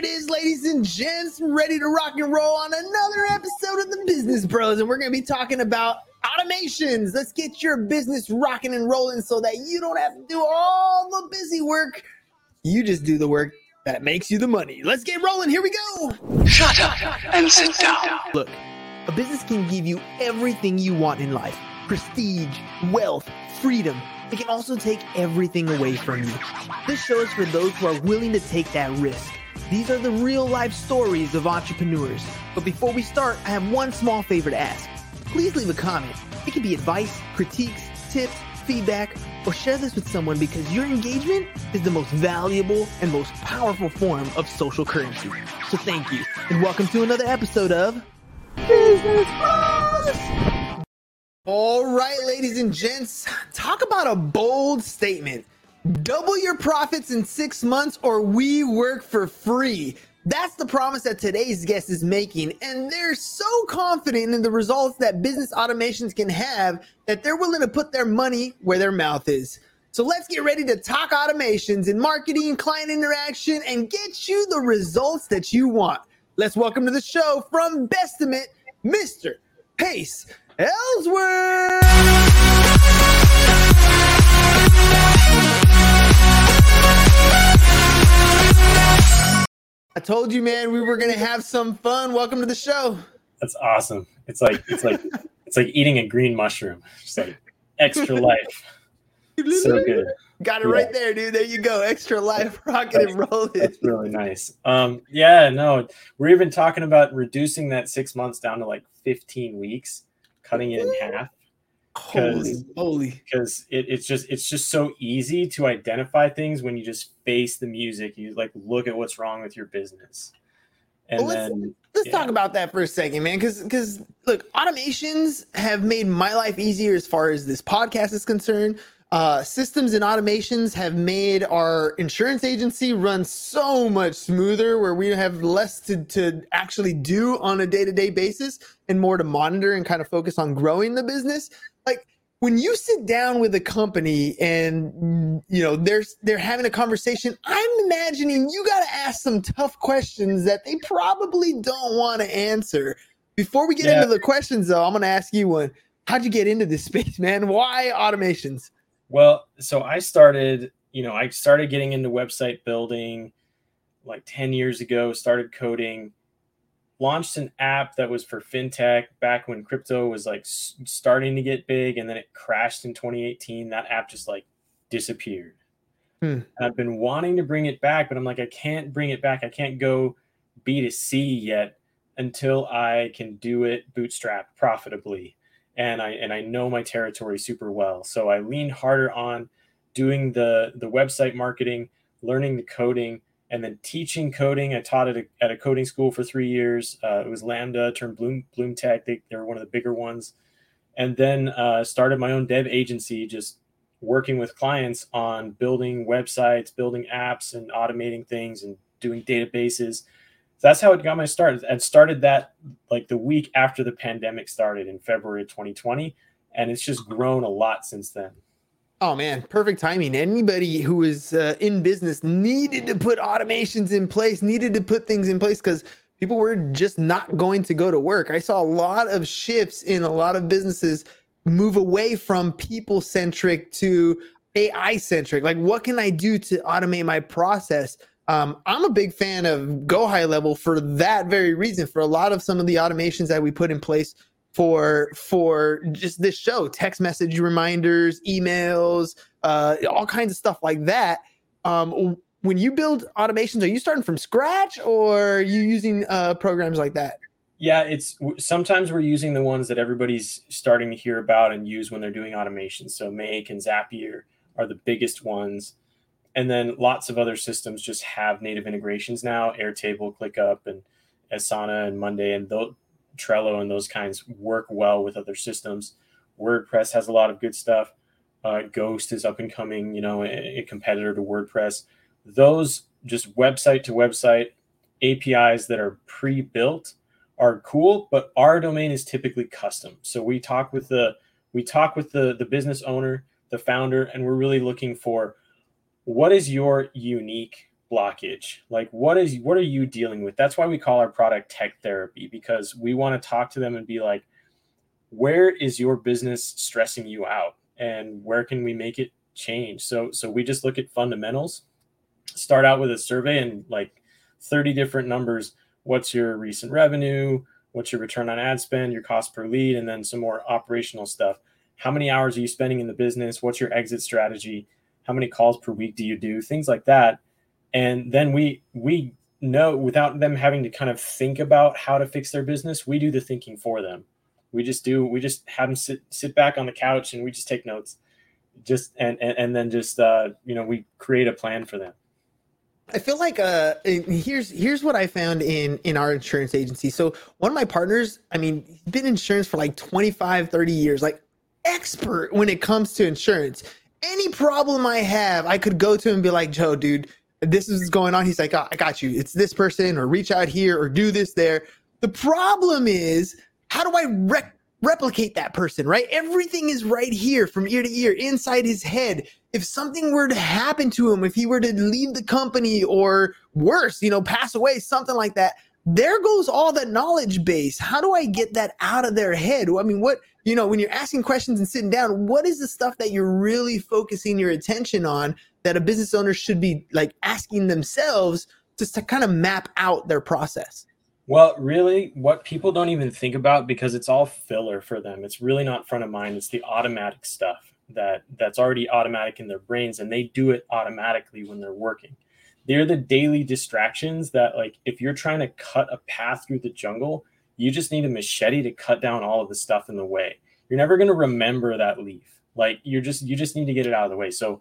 it is, ladies and gents, ready to rock and roll on another episode of the Business Bros. And we're going to be talking about automations. Let's get your business rocking and rolling so that you don't have to do all the busy work. You just do the work that makes you the money. Let's get rolling. Here we go. Shut up and sit down. Look, a business can give you everything you want in life prestige, wealth, freedom. It can also take everything away from you. This show is for those who are willing to take that risk. These are the real life stories of entrepreneurs. But before we start, I have one small favor to ask. Please leave a comment. It can be advice, critiques, tips, feedback, or share this with someone because your engagement is the most valuable and most powerful form of social currency. So thank you, and welcome to another episode of Business Bros. All right, ladies and gents, talk about a bold statement. Double your profits in six months, or we work for free. That's the promise that today's guest is making. And they're so confident in the results that business automations can have that they're willing to put their money where their mouth is. So let's get ready to talk automations and marketing, client interaction, and get you the results that you want. Let's welcome to the show from Bestimate, Mr. Pace Ellsworth. I told you, man, we were gonna have some fun. Welcome to the show. That's awesome. It's like it's like it's like eating a green mushroom. Just like extra life. So good. Got it yeah. right there, dude. There you go. Extra life, rocking and rolling. That's really nice. Um, yeah, no, we're even talking about reducing that six months down to like 15 weeks cutting it in half. Holy, holy! Because it, it's just it's just so easy to identify things when you just face the music. You like look at what's wrong with your business, and well, let's, then let's yeah. talk about that for a second, man. Because because look, automations have made my life easier as far as this podcast is concerned. Uh, systems and automations have made our insurance agency run so much smoother where we have less to, to actually do on a day-to-day basis and more to monitor and kind of focus on growing the business. Like when you sit down with a company and you know they're they're having a conversation i'm imagining you got to ask some tough questions that they probably don't want to answer. Before we get yeah. into the questions though i'm going to ask you one. How'd you get into this space man? Why automations well, so I started, you know, I started getting into website building like 10 years ago, started coding, launched an app that was for fintech back when crypto was like starting to get big and then it crashed in 2018. That app just like disappeared. Hmm. I've been wanting to bring it back, but I'm like, I can't bring it back. I can't go B2C yet until I can do it bootstrap profitably and I and I know my territory super well. So I leaned harder on doing the the website marketing, learning the coding, and then teaching coding. I taught at a, at a coding school for three years. Uh, it was Lambda turned Bloom Bloom Tech. They, they're one of the bigger ones, and then uh, started my own dev agency, just working with clients on building websites, building apps, and automating things, and doing databases that's how it got my start. And started that like the week after the pandemic started in February of 2020. And it's just grown a lot since then. Oh man, perfect timing. Anybody who is uh, in business needed to put automations in place, needed to put things in place because people were just not going to go to work. I saw a lot of shifts in a lot of businesses move away from people centric to AI centric. Like, what can I do to automate my process? Um, I'm a big fan of Go High Level for that very reason. For a lot of some of the automations that we put in place for for just this show, text message reminders, emails, uh, all kinds of stuff like that. Um, when you build automations, are you starting from scratch or are you using uh, programs like that? Yeah, it's sometimes we're using the ones that everybody's starting to hear about and use when they're doing automation. So Make and Zapier are the biggest ones and then lots of other systems just have native integrations now. Airtable clickup and asana and monday and trello and those kinds work well with other systems. Wordpress has a lot of good stuff. Uh, ghost is up and coming you know a, a competitor to wordpress. Those just website to website apis that are pre-built are cool but our domain is typically custom. So we talk with the we talk with the the business owner the founder and we're really looking for what is your unique blockage? Like what is what are you dealing with? That's why we call our product tech therapy because we want to talk to them and be like where is your business stressing you out? And where can we make it change? So so we just look at fundamentals start out with a survey and like 30 different numbers. What's your recent revenue? What's your return on ad spend your cost per lead and then some more operational stuff. How many hours are you spending in the business? What's your exit strategy how many calls per week do you do? Things like that. And then we we know without them having to kind of think about how to fix their business we do the thinking for them. We just do we just have them sit sit back on the couch and we just take notes. Just and and, and then just uh you know we create a plan for them. I feel like uh here's here's what I found in in our insurance agency. So one of my partners, I mean, he's been in insurance for like 25, 30 years, like expert when it comes to insurance. Any problem I have, I could go to him and be like, "Joe, dude, this is going on." He's like, oh, "I got you. It's this person or reach out here or do this there." The problem is, how do I rec- replicate that person, right? Everything is right here from ear to ear inside his head. If something were to happen to him, if he were to leave the company or worse, you know, pass away, something like that, there goes all that knowledge base. How do I get that out of their head? I mean, what, you know, when you're asking questions and sitting down, what is the stuff that you're really focusing your attention on that a business owner should be like asking themselves just to kind of map out their process? Well, really, what people don't even think about because it's all filler for them. It's really not front of mind. It's the automatic stuff that that's already automatic in their brains, and they do it automatically when they're working. They're the daily distractions that, like, if you're trying to cut a path through the jungle, you just need a machete to cut down all of the stuff in the way. You're never going to remember that leaf. Like, you're just you just need to get it out of the way. So,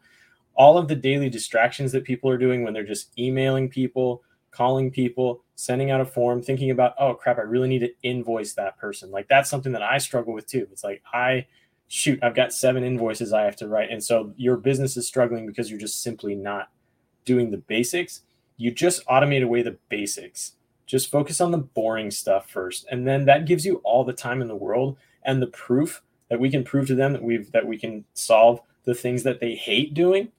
all of the daily distractions that people are doing when they're just emailing people calling people, sending out a form, thinking about, oh crap, I really need to invoice that person. Like that's something that I struggle with too. It's like I shoot, I've got seven invoices I have to write. And so your business is struggling because you're just simply not doing the basics. You just automate away the basics. Just focus on the boring stuff first. And then that gives you all the time in the world and the proof that we can prove to them that we've that we can solve the things that they hate doing.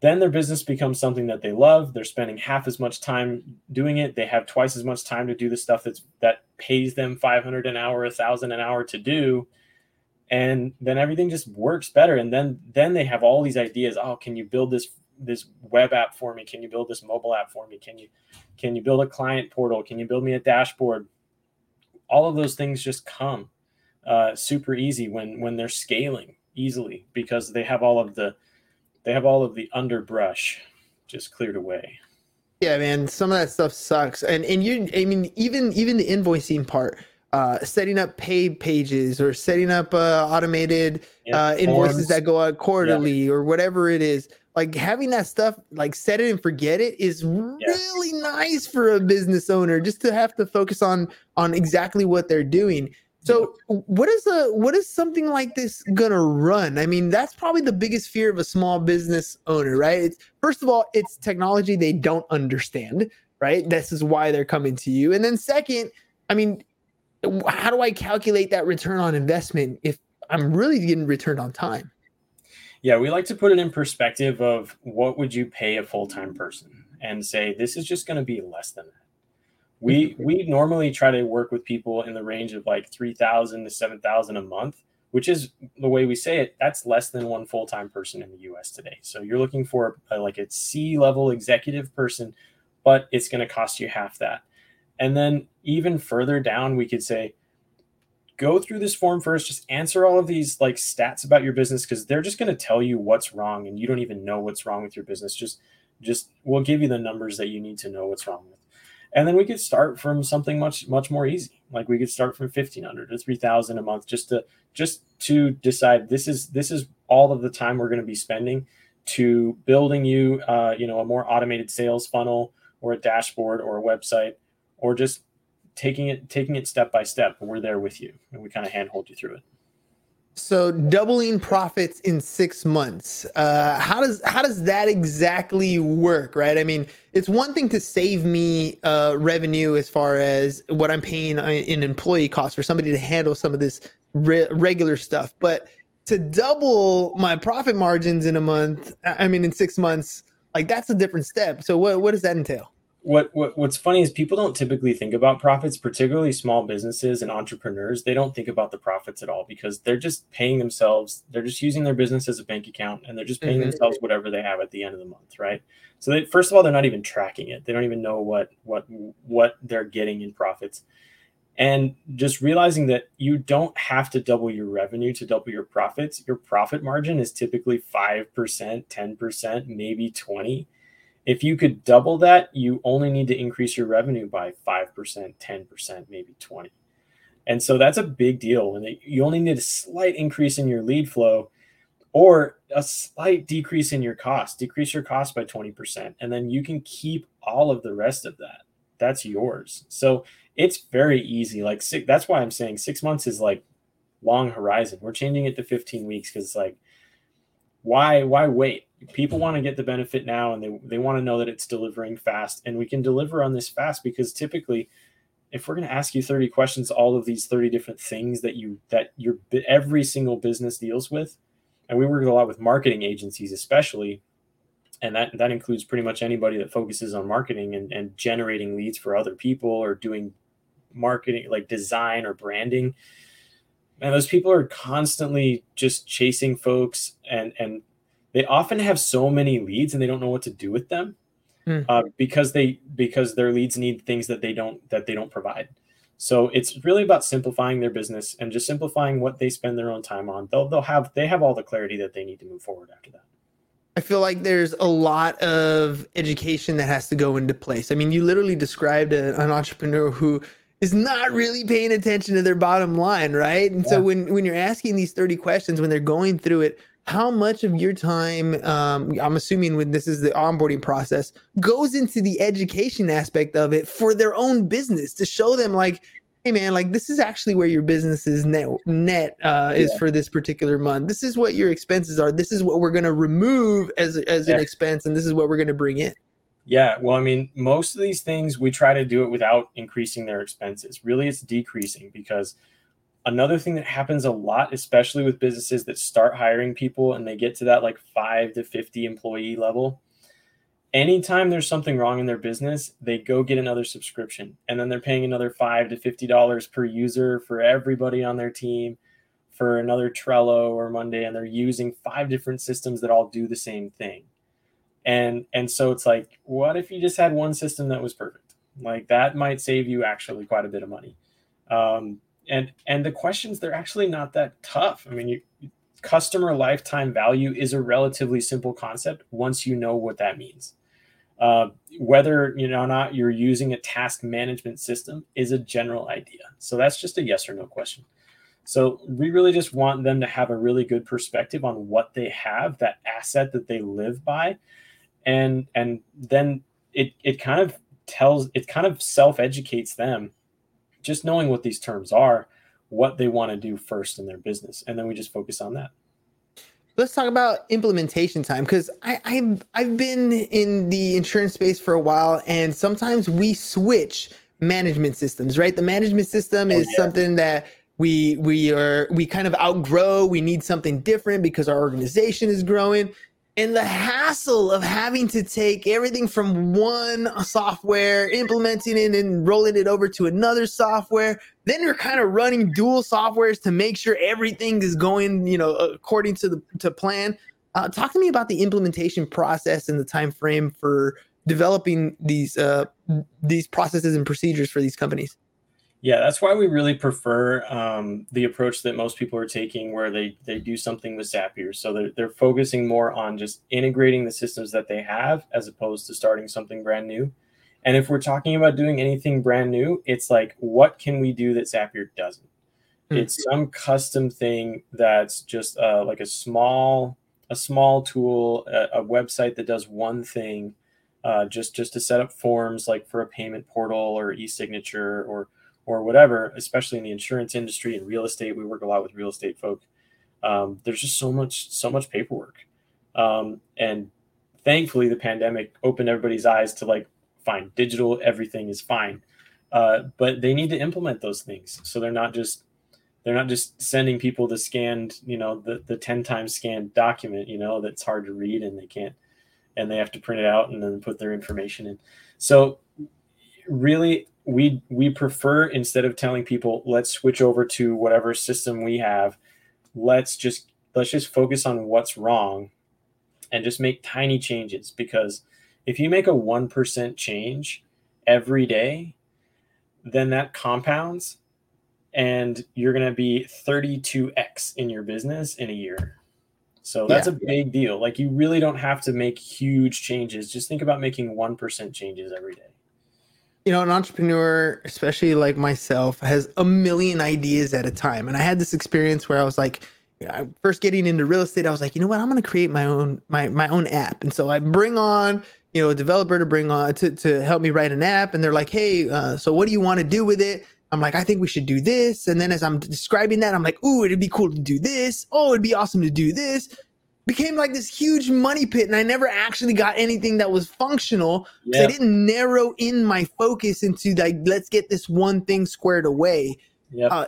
Then their business becomes something that they love. They're spending half as much time doing it. They have twice as much time to do the stuff that's that pays them 500 an hour a thousand an hour to do. And then everything just works better. And then then they have all these ideas. Oh can you build this this web app for me can you build this mobile app for me can you can you build a client portal can you build me a dashboard all of those things just come uh, super easy when when they're scaling easily because they have all of the they have all of the underbrush just cleared away. Yeah, man, some of that stuff sucks. And and you I mean even even the invoicing part, uh setting up pay pages or setting up uh automated yeah, uh invoices forms. that go out quarterly yeah. or whatever it is. Like having that stuff like set it and forget it is really yeah. nice for a business owner just to have to focus on on exactly what they're doing. So what is a what is something like this gonna run? I mean, that's probably the biggest fear of a small business owner, right? It's, first of all, it's technology they don't understand, right? This is why they're coming to you. And then second, I mean, how do I calculate that return on investment if I'm really getting returned on time? Yeah, we like to put it in perspective of what would you pay a full-time person and say this is just going to be less than that. We mm-hmm. we normally try to work with people in the range of like 3000 to 7000 a month which is the way we say it that's less than one full-time person in the us today. So you're looking for a, like a c level executive person but it's going to cost you half that. And then even further down we could say go through this form first just answer all of these like stats about your business because they're just going to tell you what's wrong and you don't even know what's wrong with your business. Just just we'll give you the numbers that you need to know what's wrong with. And then we could start from something much much more easy. Like we could start from 1500 to 3000 a month just to just to decide this is this is all of the time we're going to be spending to building you uh, you know a more automated sales funnel or a dashboard or a website or just taking it taking it step by step we're there with you and we kind of handhold you through it so doubling profits in six months. Uh, how does how does that exactly work? Right. I mean, it's one thing to save me uh, revenue as far as what I'm paying in employee costs for somebody to handle some of this re- regular stuff, but to double my profit margins in a month, I mean, in six months, like that's a different step. So what what does that entail? What, what what's funny is people don't typically think about profits, particularly small businesses and entrepreneurs. They don't think about the profits at all because they're just paying themselves. They're just using their business as a bank account, and they're just paying mm-hmm. themselves whatever they have at the end of the month, right? So they, first of all, they're not even tracking it. They don't even know what what what they're getting in profits, and just realizing that you don't have to double your revenue to double your profits. Your profit margin is typically five percent, ten percent, maybe twenty if you could double that, you only need to increase your revenue by 5%, 10%, maybe 20. And so that's a big deal. And you only need a slight increase in your lead flow or a slight decrease in your cost, decrease your cost by 20%. And then you can keep all of the rest of that. That's yours. So it's very easy. Like six, that's why I'm saying six months is like long horizon. We're changing it to 15 weeks because like why why wait? People want to get the benefit now and they, they want to know that it's delivering fast. And we can deliver on this fast because typically if we're going to ask you 30 questions, all of these 30 different things that you that your every single business deals with, and we work a lot with marketing agencies, especially, and that that includes pretty much anybody that focuses on marketing and, and generating leads for other people or doing marketing like design or branding and those people are constantly just chasing folks and and they often have so many leads and they don't know what to do with them mm. uh, because they because their leads need things that they don't that they don't provide so it's really about simplifying their business and just simplifying what they spend their own time on they'll they'll have they have all the clarity that they need to move forward after that I feel like there's a lot of education that has to go into place. I mean, you literally described a, an entrepreneur who is not really paying attention to their bottom line, right? And yeah. so when when you're asking these 30 questions, when they're going through it, how much of your time, um, I'm assuming when this is the onboarding process, goes into the education aspect of it for their own business to show them like, hey man, like this is actually where your business is net net uh, is yeah. for this particular month. This is what your expenses are. This is what we're going to remove as as yeah. an expense, and this is what we're going to bring in. Yeah, well, I mean, most of these things we try to do it without increasing their expenses. Really, it's decreasing because another thing that happens a lot, especially with businesses that start hiring people and they get to that like five to 50 employee level, anytime there's something wrong in their business, they go get another subscription and then they're paying another five to $50 per user for everybody on their team for another Trello or Monday, and they're using five different systems that all do the same thing. And and so it's like what if you just had one system that was perfect? Like that might save you actually quite a bit of money. Um, and and the questions they're actually not that tough. I mean you, customer lifetime value is a relatively simple concept once you know what that means. Uh, whether you know or not you're using a task management system is a general idea. So that's just a yes or no question. So we really just want them to have a really good perspective on what they have that asset that they live by. And and then it it kind of tells it kind of self educates them just knowing what these terms are what they want to do first in their business and then we just focus on that let's talk about implementation time because I've I've been in the insurance space for a while, and sometimes we switch management systems. Right, the management system oh, is yeah. something that we we are we kind of outgrow. We need something different because our organization is growing and the hassle of having to take everything from one software, implementing it and rolling it over to another software. Then you're kind of running dual softwares to make sure everything is going, you know, according to the to plan. Uh, talk to me about the implementation process and the time frame for developing these uh, these processes and procedures for these companies. Yeah, that's why we really prefer um, the approach that most people are taking, where they they do something with Zapier. So they're they're focusing more on just integrating the systems that they have, as opposed to starting something brand new. And if we're talking about doing anything brand new, it's like, what can we do that Zapier doesn't? Mm-hmm. It's some custom thing that's just uh, like a small a small tool, a, a website that does one thing, uh, just just to set up forms, like for a payment portal or e-signature or or whatever, especially in the insurance industry and real estate. We work a lot with real estate folk. Um, there's just so much, so much paperwork. Um, and thankfully, the pandemic opened everybody's eyes to like, fine, digital, everything is fine. Uh, but they need to implement those things. So they're not just, they're not just sending people the scanned, you know, the, the 10 times scanned document, you know, that's hard to read and they can't, and they have to print it out and then put their information in. So really we we prefer instead of telling people let's switch over to whatever system we have, let's just let's just focus on what's wrong and just make tiny changes because if you make a 1% change every day, then that compounds and you're going to be 32x in your business in a year. So that's yeah. a big deal. Like you really don't have to make huge changes. Just think about making 1% changes every day. You know, an entrepreneur, especially like myself, has a million ideas at a time. And I had this experience where I was like, first getting into real estate, I was like, you know what, I'm going to create my own my my own app. And so I bring on you know a developer to bring on to to help me write an app, and they're like, hey, uh, so what do you want to do with it? I'm like, I think we should do this. And then as I'm describing that, I'm like, ooh, it'd be cool to do this. Oh, it'd be awesome to do this. Became like this huge money pit, and I never actually got anything that was functional. Yeah. I didn't narrow in my focus into like, let's get this one thing squared away. Yep. Uh,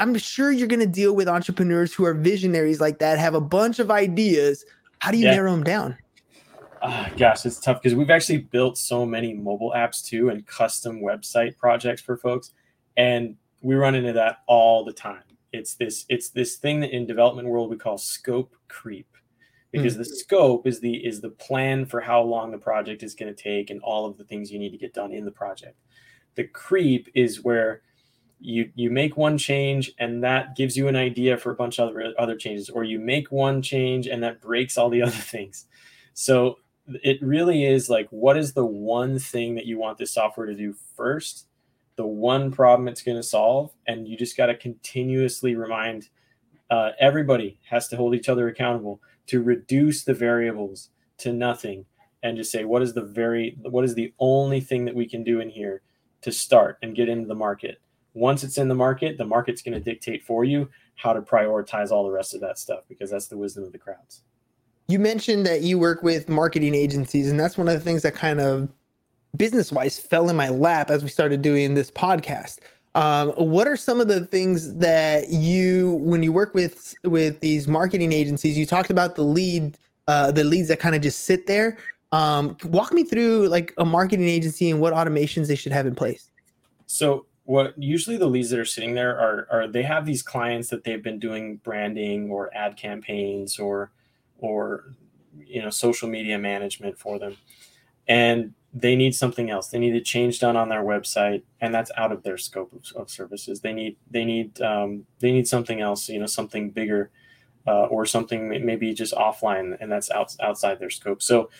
I'm sure you're going to deal with entrepreneurs who are visionaries like that, have a bunch of ideas. How do you yeah. narrow them down? Uh, gosh, it's tough because we've actually built so many mobile apps too and custom website projects for folks and we run into that all the time it's this it's this thing that in development world we call scope creep because mm-hmm. the scope is the is the plan for how long the project is going to take and all of the things you need to get done in the project. The creep is where you you make one change and that gives you an idea for a bunch of other, other changes or you make one change and that breaks all the other things. So it really is like what is the one thing that you want this software to do first? The one problem it's going to solve and you just got to continuously remind uh, everybody has to hold each other accountable to reduce the variables to nothing and just say what is the very what is the only thing that we can do in here to start and get into the market once it's in the market the market's going to dictate for you how to prioritize all the rest of that stuff because that's the wisdom of the crowds you mentioned that you work with marketing agencies and that's one of the things that kind of business wise fell in my lap as we started doing this podcast. Um, what are some of the things that you, when you work with with these marketing agencies, you talked about the lead, uh, the leads that kind of just sit there. Um, walk me through like a marketing agency and what automations they should have in place. So what usually the leads that are sitting there are, are they have these clients that they've been doing branding or ad campaigns or or you know social media management for them and they need something else. They need a change done on their website, and that's out of their scope of, of services. They need they need um, they need something else. You know, something bigger, uh, or something maybe just offline, and that's out, outside their scope. So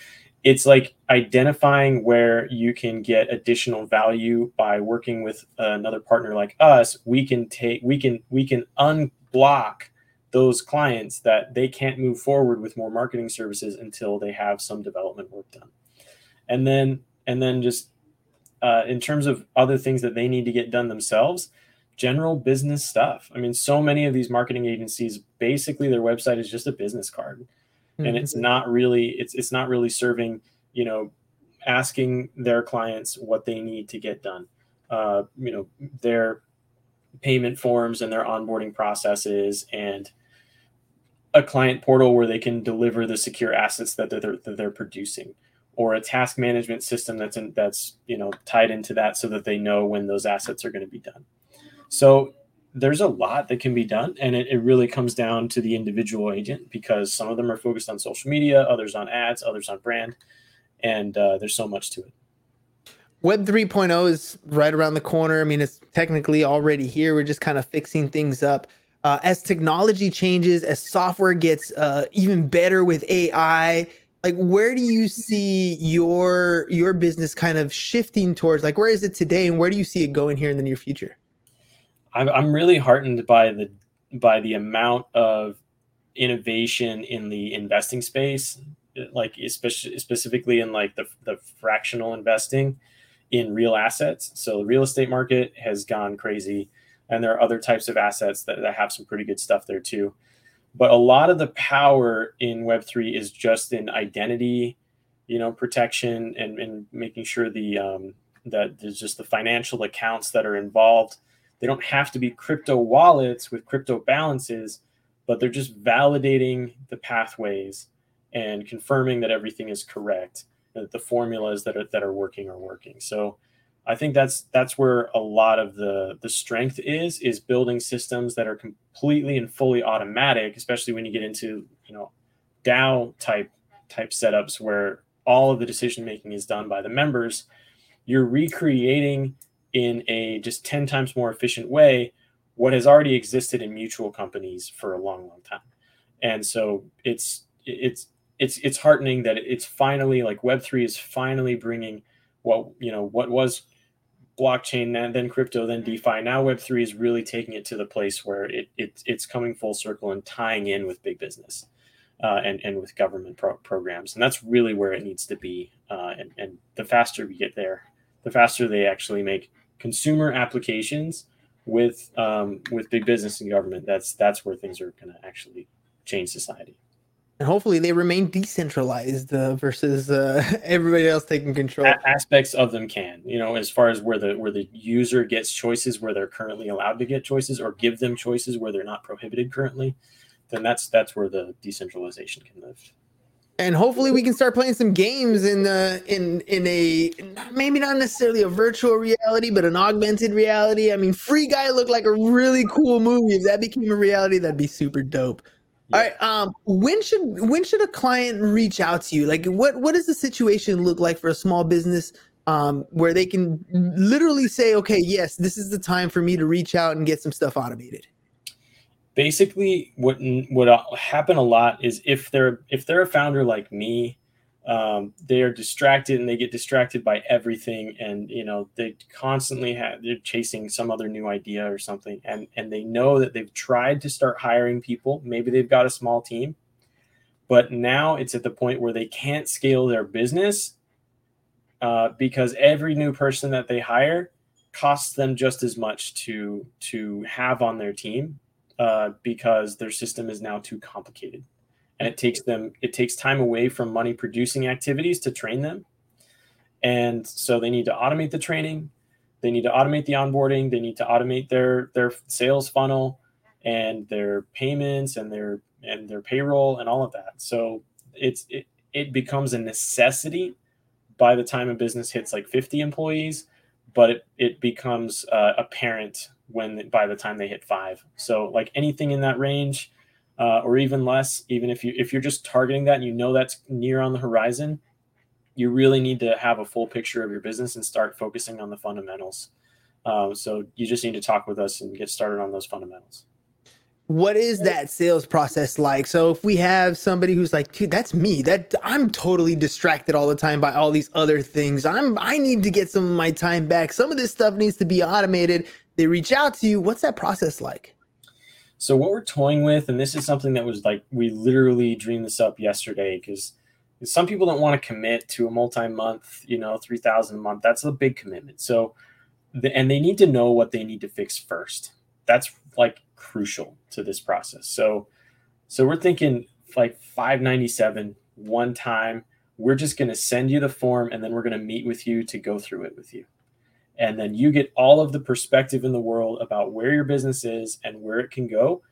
it's like identifying where you can get additional value by working with another partner like us. We can take we can we can unblock those clients that they can't move forward with more marketing services until they have some development work done and then and then just uh, in terms of other things that they need to get done themselves general business stuff. I mean so many of these marketing agencies basically their website is just a business card. Mm-hmm. and it's not really it's it's not really serving you know asking their clients what they need to get done. Uh, you know their payment forms and their onboarding processes and a client portal where they can deliver the secure assets that they're, that they're producing or a task management system that's in, that's you know tied into that so that they know when those assets are going to be done. So there's a lot that can be done and it, it really comes down to the individual agent because some of them are focused on social media others on ads others on brand and uh, there's so much to it. Web 3.0 is right around the corner. I mean it's technically already here. We're just kind of fixing things up. Uh, as technology changes as software gets uh, even better with ai like where do you see your your business kind of shifting towards? Like where is it today and where do you see it going here in the near future? I'm, I'm really heartened by the by the amount of innovation in the investing space like especially specifically in like the, the fractional investing in real assets. So the real estate market has gone crazy and there are other types of assets that, that have some pretty good stuff there too but a lot of the power in web3 is just in identity you know protection and, and making sure the um, that there's just the financial accounts that are involved they don't have to be crypto wallets with crypto balances but they're just validating the pathways and confirming that everything is correct, that the formulas that are that are working are working. So I think that's that's where a lot of the the strength is is building systems that are completely and fully automatic, especially when you get into you know DAO type type setups where all of the decision making is done by the members. You're recreating in a just 10 times more efficient way what has already existed in mutual companies for a long long time and so it's it's it's it's heartening that it's finally like web3 is finally bringing what you know what was blockchain and then crypto then defi. Now web3 is really taking it to the place where it, it it's coming full circle and tying in with big business uh, and and with government pro- programs. And that's really where it needs to be uh, and, and the faster we get there the faster they actually make consumer applications with um, with big business and government that's that's where things are going to actually change society and hopefully they remain decentralized uh, versus uh, everybody else taking control. Aspects of them can, you know, as far as where the where the user gets choices where they're currently allowed to get choices, or give them choices where they're not prohibited currently, then that's that's where the decentralization can live. And hopefully we can start playing some games in the in in a maybe not necessarily a virtual reality, but an augmented reality. I mean, Free Guy looked like a really cool movie. If that became a reality, that'd be super dope. All right. Um, when should when should a client reach out to you? Like, what what does the situation look like for a small business um, where they can literally say, okay, yes, this is the time for me to reach out and get some stuff automated? Basically, what what happen a lot is if they're if they're a founder like me um, they are distracted and they get distracted by everything and you know they constantly have they're chasing some other new idea or something and and they know that they've tried to start hiring people. Maybe they've got a small team but now it's at the point where they can't scale their business uh, because every new person that they hire costs them just as much to to have on their team uh, because their system is now too complicated and it takes them it takes time away from money producing activities to train them. And so they need to automate the training. They need to automate the onboarding. They need to automate their their sales funnel and their payments and their and their payroll and all of that. So it's it, it becomes a necessity by the time a business hits like 50 employees but it, it becomes uh, apparent when by the time they hit five. So like anything in that range uh, or even less even if you if you're just targeting that and you know that's near on the horizon you really need to have a full picture of your business and start focusing on the fundamentals. Um, so you just need to talk with us and get started on those fundamentals. What is that sales process like? So if we have somebody who's like dude that's me. That i'm totally distracted all the time by all these other things. I'm i need to get some of my time back. Some of this stuff needs to be automated. They reach out to you. What's that process like so what we're toying with, and this is something that was like we literally dreamed this up yesterday because some people don't want to commit to a multi-month, you know, three thousand a month. That's a big commitment. So, and they need to know what they need to fix first. That's like crucial to this process. So, so we're thinking like five ninety seven one time. We're just going to send you the form, and then we're going to meet with you to go through it with you and then you get all of the perspective in the world about where your business is and where it can go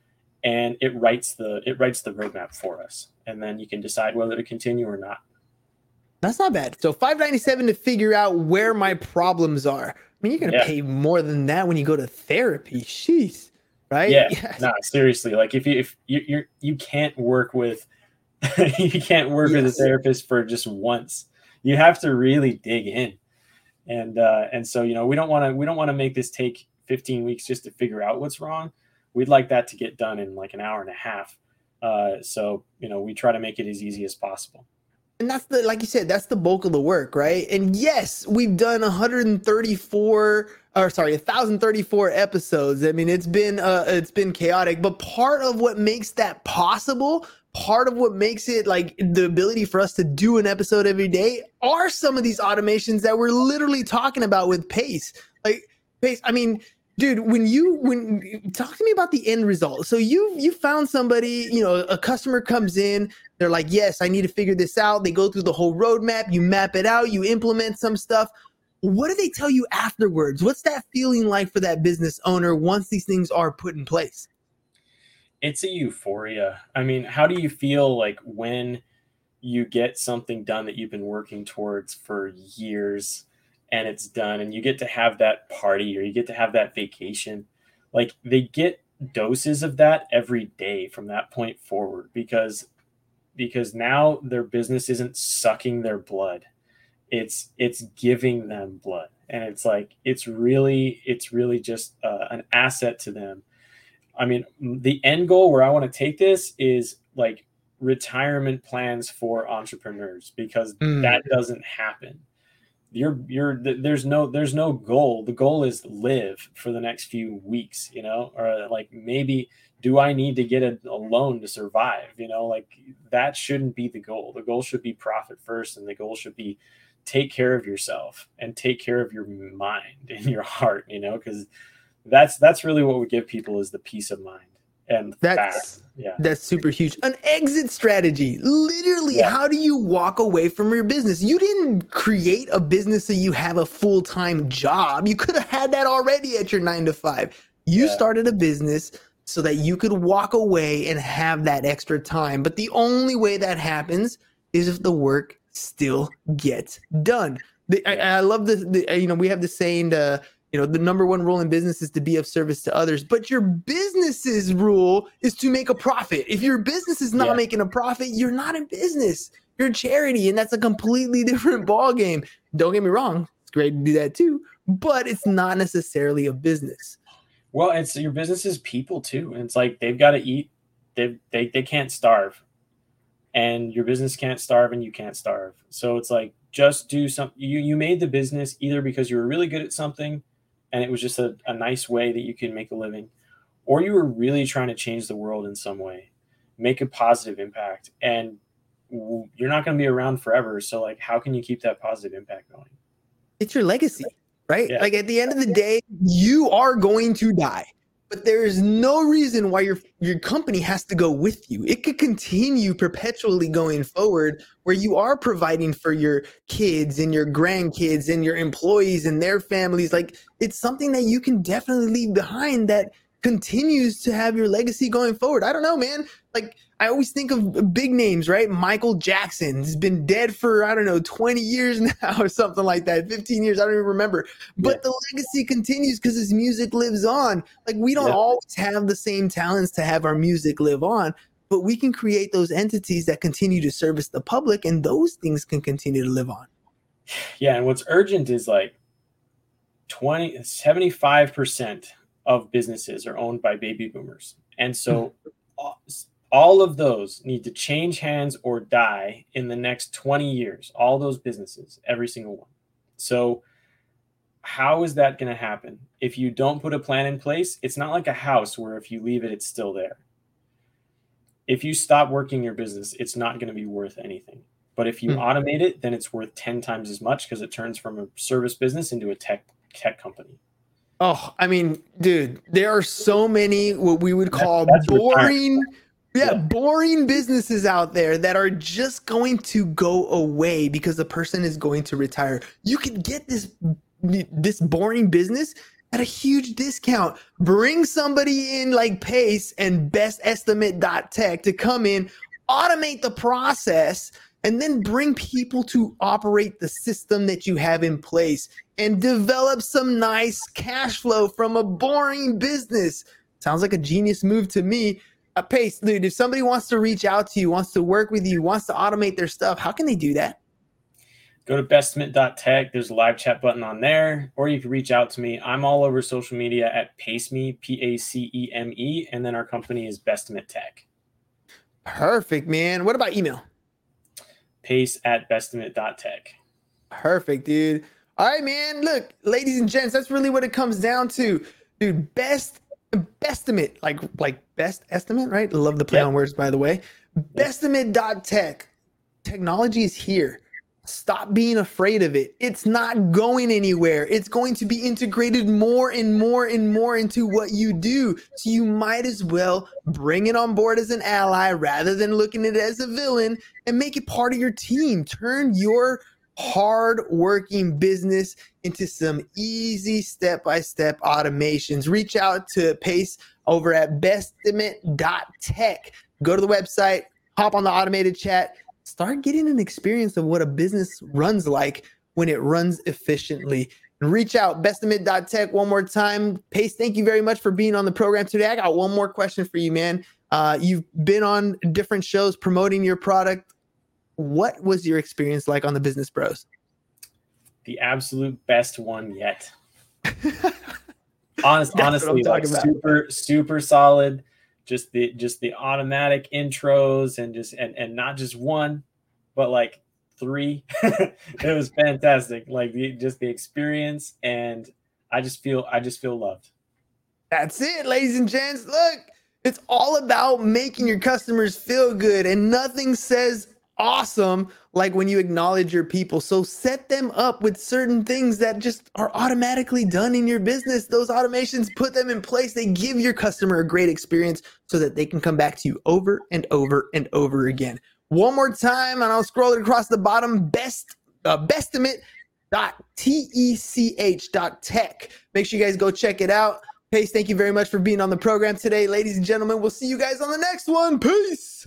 and it writes the it writes the roadmap for us. And then you can decide whether to continue or not. That's not bad. So 597 to figure out where my problems are. I mean you're gonna yeah. pay more than that when you go to therapy. Sheesh right? Yeah. Yes. no seriously. Like if you if you you're you can't work with you can't work yes. with a therapist for just once. You have to really dig in and uh, and so you know we don't want to we don't want to make this take 15 weeks just to figure out what's wrong. We'd like that to get done in like an hour and a half. Uh, so you know we try to make it as easy as possible. And that's the like you said, that's the bulk of the work, right? And yes, we've done 134 or sorry, 1034 episodes. I mean, it's been uh it's been chaotic, but part of what makes that possible part of what makes it like the ability for us to do an episode every day are some of these automations that we're literally talking about with pace. Like pace i mean dude when you when talk to me about the end result. So you you found somebody you know a customer comes in they're like yes i need to figure this out. They go through the whole roadmap you map it out you implement some stuff. What do they tell you afterwards? What's that feeling like for that business owner once these things are put in place it's a euphoria. I mean, how do you feel like when you get something done that you've been working towards for years and it's done and you get to have that party or you get to have that vacation? Like they get doses of that every day from that point forward because because now their business isn't sucking their blood. It's it's giving them blood. And it's like it's really it's really just uh, an asset to them i mean the end goal where i want to take this is like retirement plans for entrepreneurs because mm. that doesn't happen. You're you're there's no there's no goal. The goal is live for the next few weeks you know or like maybe do i need to get a, a, loan to survive you know? Like that shouldn't be the goal. The goal should be profit first and the goal should be take care of yourself and take care of your mind and your heart you know? Because that's that's really what we give people is the peace of mind and that's yeah. that's super huge. An exit strategy. Literally yeah. how do you walk away from your business? You didn't create a business so you have a full-time job. You could have had that already at your nine to five. You yeah. started a business so that you could walk away and have that extra time. But the only way that happens is if the work still gets done. The, I, I, love the, the, you know we have the saying uh, you know the number one rule in business is to be of service to others but your business's rule is to make a profit. If your business is not yeah. making a profit you're not in business. You're a charity and that's a completely different ball game don't get me wrong it's great to do that too but it's not necessarily a business. Well it's your business is people too and it's like they've got to eat they, they they can't starve. And your business can't starve and you can't starve. So it's like just do something you you made the business either because you were really good at something and it was just a, a nice way that you can make a living, or you were really trying to change the world in some way, make a positive impact, and you're not going to be around forever. So, like, how can you keep that positive impact going? It's your legacy, right? Yeah. Like, at the end of the day, you are going to die but there is no reason why your your company has to go with you. It could continue perpetually going forward where you are providing for your kids and your grandkids and your employees and their families. Like it's something that you can definitely leave behind that continues to have your legacy going forward. I don't know, man. Like I always think of big names, right? Michael Jackson has been dead for I don't know 20 years now or something like that, 15 years, I don't even remember. But yeah. the legacy continues because his music lives on. Like we don't yeah. always have the same talents to have our music live on, but we can create those entities that continue to service the public and those things can continue to live on. Yeah, and what's urgent is like 20 75% of businesses are owned by baby boomers. And so mm-hmm. all of those need to change hands or die in the next 20 years. All those businesses, every single one. So, how is that going to happen? If you don't put a plan in place, it's not like a house where if you leave it, it's still there. If you stop working your business, it's not going to be worth anything. But if you mm-hmm. automate it, then it's worth 10 times as much because it turns from a service business into a tech tech company. Oh, I mean, dude, there are so many what we would call that's, that's boring, yeah, yeah, boring businesses out there that are just going to go away because the person is going to retire. You could get this this boring business at a huge discount. Bring somebody in like Pace and Bestimate Tech to come in, automate the process and then bring people to operate the system that you have in place and develop some nice cash flow from a boring business. Sounds like a genius move to me. A pace, dude. If somebody wants to reach out to you, wants to work with you, wants to automate their stuff, how can they do that? Go to bestimate.tech. There's a live chat button on there, or you can reach out to me. I'm all over social media at PaceMe, P A C E M E, and then our company is Bestimate Tech. Perfect, man. What about email? Pace at bestimate.tech. Perfect, dude. All right, man. Look, ladies and gents, that's really what it comes down to. Dude, best bestimate, like like best estimate, right? Love the play yep. on words, by the way. Bestimate.tech. Technology is here. Stop being afraid of it. It's not going anywhere. It's going to be integrated more and more and more into what you do. So you might as well bring it on board as an ally rather than looking at it as a villain and make it part of your team. Turn your hard working business into some easy step by step automations. Reach out to Pace over at bestimate.tech. Go to the website, hop on the automated chat start getting an experience of what a business runs like when it runs efficiently. And reach out, bestimate.tech one more time. Pace, thank you very much for being on the program today. I got one more question for you, man. Uh, you've been on different shows promoting your product. What was your experience like on the Business Bros? The absolute best one yet. Honest, honestly, like super, super solid. Just the just the automatic intros and just and and not just one, but like three. it was fantastic. Like the, just the experience, and I just feel I just feel loved. That's it, ladies and gents. Look, it's all about making your customers feel good, and nothing says awesome like when you acknowledge your people. So set them up with certain things that just are automatically done in your business. Those automations, put them in place. They give your customer a great experience so that they can come back to you over and over and over again. One more time, and I'll scroll it across the bottom. Best uh, bestimate.tech. Make sure you guys go check it out. Pace, thank you very much for being on the program today, ladies and gentlemen. We'll see you guys on the next one. Peace.